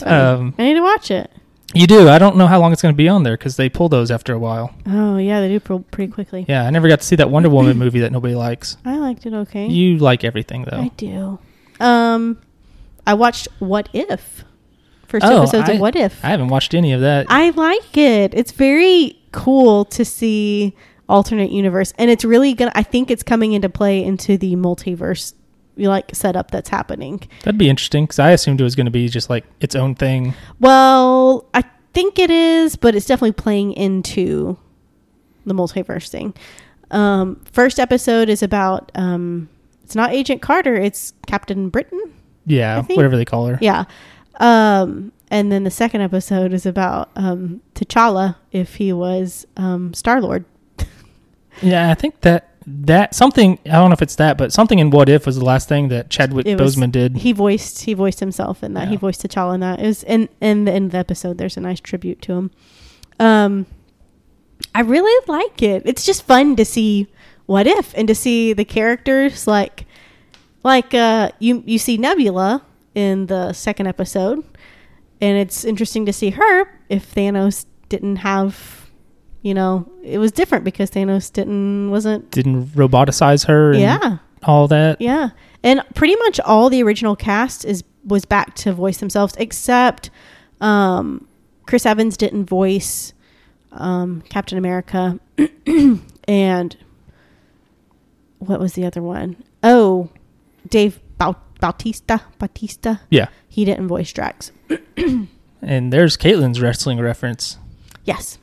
funny. um, I need to watch it. you do. I don't know how long it's going to be on there because they pull those after a while. Oh yeah, they do pro- pretty quickly. Yeah, I never got to see that Wonder Woman movie that nobody likes. <laughs> I liked it. Okay. You like everything though. I do. Um, I watched What If. First Oh, episodes I- of What If. I haven't watched any of that. I like it. It's very cool to see alternate universe, and it's really gonna. I think it's coming into play into the multiverse like setup that's happening. That'd be interesting because I assumed it was going to be just like its own thing. Well, I think it is, but it's definitely playing into the multiverse thing. Um, first episode is about. Um, it's not Agent Carter. It's Captain Britain. Yeah, whatever they call her. Yeah. Um, and then the second episode is about um, T'Challa if he was um, Star Lord. Yeah, I think that that something. I don't know if it's that, but something in What If was the last thing that Chadwick It was- Boseman did. He voiced he voiced himself in that. He Yeah. voiced T'Challa in that. It was in in the end of the episode. There's a nice tribute to him. Um, I really like it. It's just fun to see what if and to see the characters like like uh you you see Nebula in the second episode, and it's interesting to see her if Thanos didn't have. You know, it was different because Thanos didn't wasn't Didn't roboticize her. And yeah all that. yeah, and pretty much all the original cast is was back to voice themselves, except um, Chris Evans didn't voice um, Captain America, <clears throat> and what was the other one? Oh, Dave Bau- Bautista. Bautista. Yeah. He didn't voice Drax. <clears throat> And there's Caitlin's wrestling reference. Yes,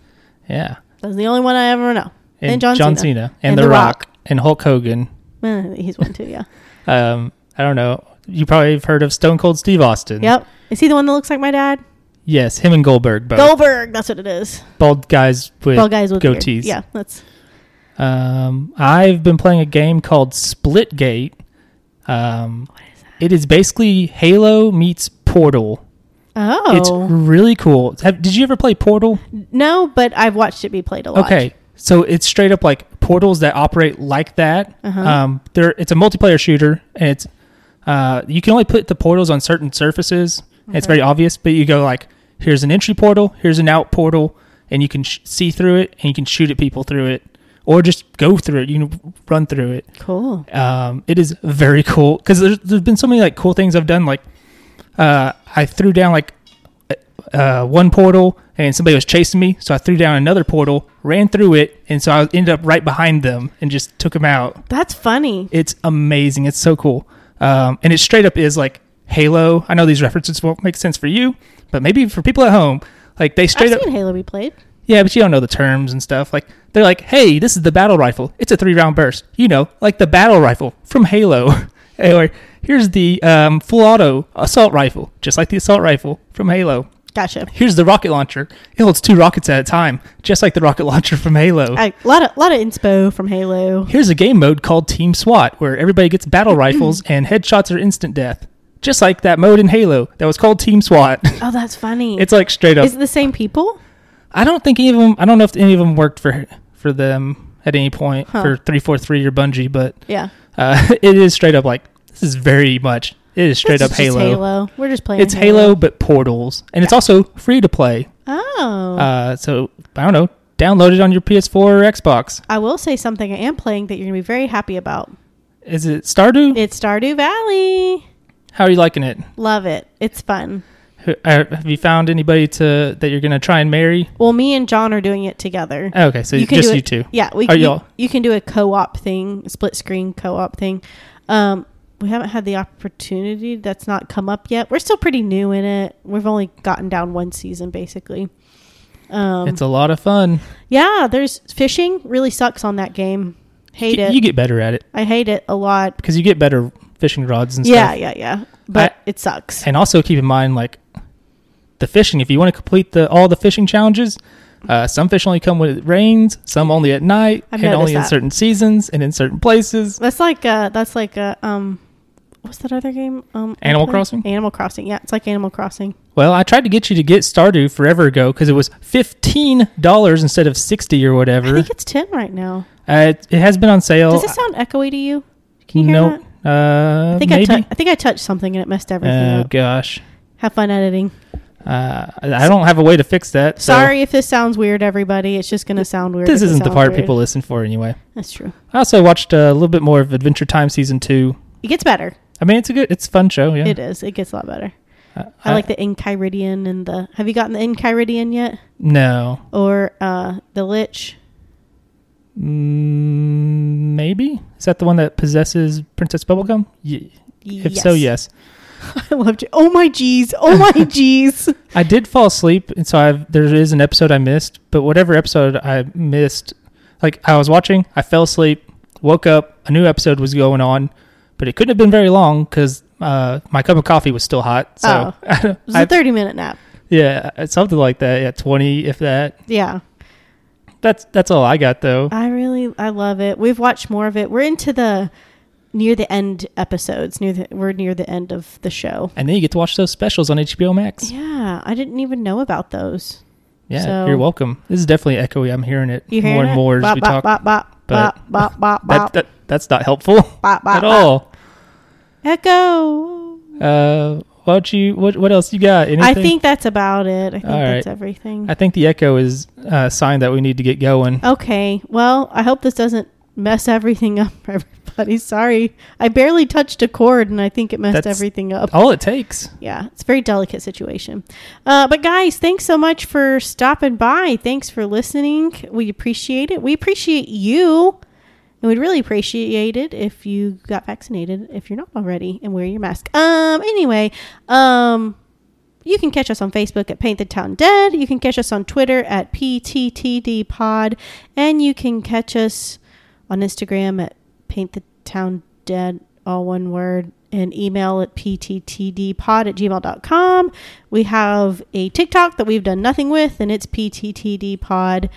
Yeah. that's the only one I ever know. And, And John John, Cena. Cena. And, And The, The Rock. Rock. And Hulk Hogan. <laughs> Eh, he's one too. Yeah. <laughs> Um, I don't know. You probably have heard of Stone Cold Steve Austin. yep. Is he the one that looks like my dad? Yes, him and Goldberg both. Goldberg. That's what it is. Bald guys with Well, guys with beard. goatees. Yeah, that's Um, I've been playing a game called Splitgate. Um, it is basically Halo meets Portal. Oh It's really cool. Have, did you ever play Portal? no, but I've watched it be played a lot. Okay, so it's straight up like portals that operate like that. Uh-huh. Um, there, it's a multiplayer shooter, and it's uh, you can only put the portals on certain surfaces. It's very obvious, but you go like, here's an entry portal, here's an out portal, and you can sh- see through it, and you can shoot at people through it, or just go through it. You can run through it. cool. Um, it is very cool because there's, there's been so many like cool things I've done. Like, uh, I threw down like uh, one portal and somebody was chasing me, so I threw down another portal, ran through it, and so I ended up right behind them and just took them out. That's funny. It's amazing. It's so cool. um, and it straight up is like Halo. I know these references won't make sense for you, but maybe for people at home, like they straight I've up seen Halo be played. yeah, but you don't know the terms and stuff. Like they're like, hey, this is the battle rifle. It's a three round burst. You know, like the battle rifle from Halo. <laughs> or here's the um, full auto assault rifle, just like the assault rifle from Halo. Gotcha. Here's the rocket launcher. It holds two rockets at a time, just like the rocket <laughs> launcher from Halo. A lot of lot of inspo from Halo. Here's a game mode called Team SWAT, where everybody gets battle <clears throat> rifles and headshots are instant death, just like that mode in Halo that was called Team SWAT. <laughs> Oh, that's funny. it's like straight up. Is it the same people? I don't think any of them. I don't know if any of them worked for for them at any point Huh. for three four three or Bungie, but Yeah. uh, <laughs> it is straight up like this is very much. It is straight This up is Halo. Halo. We're just playing. It's Halo, but portals, and it's also free to play. Oh. Uh, so I don't know. Download it on your PS4 or Xbox. I will say something I am playing that you're gonna be very happy about. Is it Stardew? It's Stardew Valley. How are you liking it? Love it. It's fun. Uh, Have you found anybody to that you're gonna try and marry? Well, me and John are doing it together. Okay, so You can just do you it- two. Yeah, we Are you, y'all- you can do a co-op thing, split screen co-op thing. Um, we haven't had the opportunity. That's not come up yet. We're still pretty new in it. We've only gotten down one season basically. Um, It's a lot of fun. yeah, there's fishing really sucks on that game. Hate You- it. You get better at it I hate it a lot. because you get better fishing rods and Yeah, stuff. yeah, yeah. Yeah. But I- it sucks. And also keep in mind, like the fishing. If you want to complete the all the fishing challenges, uh, some fish only come when it rains. Some only at night, I've and only noticed in certain seasons and in certain places. That's like uh that's like a um what's that other game? Um Animal? Crossing? Animal Crossing. Yeah, it's like Animal Crossing. Well, I tried to get you to get Stardew forever ago because it was fifteen dollars instead of sixty or whatever. I think it's 10 right now. Uh, it, it has been on sale. Does it sound echoey to you? Can you hear no, that? uh, I think maybe. I, think I touched something and it messed everything oh up. Oh gosh, Have fun editing. uh, I don't have a way to fix that. so Sorry if this sounds weird, everybody. It's just gonna sound weird. This isn't the part weird. people listen for anyway. That's true. I also watched a little bit more of Adventure Time season two. It gets better. I mean, it's a good, it's a fun show. Yeah, It is. It gets a lot better. Uh, I like the Enchiridion and the. Have you gotten the Enchiridion yet? No, Or uh the Lich? mm, maybe is that the one that possesses Princess Bubblegum? If so, yes. <laughs> I loved you. Oh my jeez. Oh my <laughs> jeez. I did fall asleep, and so I've, there is an episode I missed. But whatever episode I missed, like I was watching, I fell asleep, woke up, a new episode was going on, but it couldn't have been very long because uh, my cup of coffee was still hot. So <laughs> It was a I, 30 minute nap. yeah, something like that. Yeah, twenty if that. Yeah. That's that's all I got though. I really I love it. We've watched more of it. We're into the near the end episodes. Near the we're near the end of the show. And then you get to watch those specials on HBO Max. Yeah, I didn't even know about those. Yeah, So- you're welcome. This is definitely echoey. I'm hearing it You more and it? more as Bop, we bop, talk. Bop, bop, but bop, bop, bop, That, bop, that that's not helpful bop, bop, at bop. all. Echo. Uh, what don't you what what else you got? Anything? I think that's about it. I think All that's everything. I think the echo is a sign that we need to get going. Okay. Well, I hope this doesn't mess everything <laughs> up for everybody. Sorry. I barely touched a chord and I think it messed That's- everything up. All it takes. Yeah, it's a very delicate situation. Uh, but guys, thanks so much for stopping by. Thanks for listening. We appreciate it. We appreciate you. And we'd really appreciate it if you got vaccinated if you're not already and wear your mask. Um anyway, um you can catch us on Facebook at Paint the Town Dead. You can catch us on Twitter at PTTD Pod. And you can catch us on Instagram at Paint the Town Dead, all one word, and email at pttdpod at gmail.com. We have a TikTok that we've done nothing with, and it's pttdpod.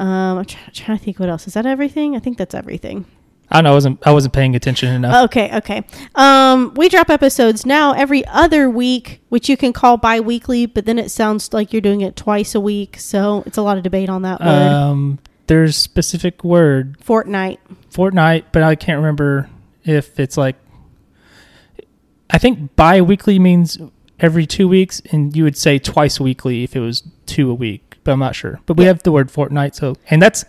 Um, I'm try- trying to think what else. Is that everything? I think that's everything. I don't know. I wasn't I wasn't paying attention enough. Okay, okay. Um, we drop episodes now every other week, which you can call bi-weekly, but then it sounds like you're doing it twice a week. So it's a lot of debate on that word. um, there's specific word Fortnite. fortnight, but I can't remember if it's like. I think bi-weekly means every two weeks, and you would say twice weekly if it was two a week. But I'm not sure. But we Yeah. have the word Fortnite, so and that's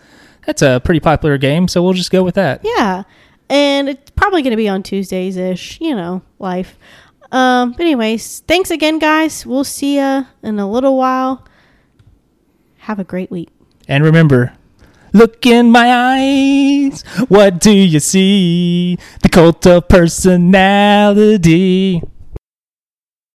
that's a pretty popular game, so we'll just go with that. Yeah. And it's probably going to be on Tuesdays ish, you know, life. Um, but anyways, thanks again, guys. We'll see ya in a little while. Have a great week. And remember, Look in my eyes. What do you see? The cult of personality.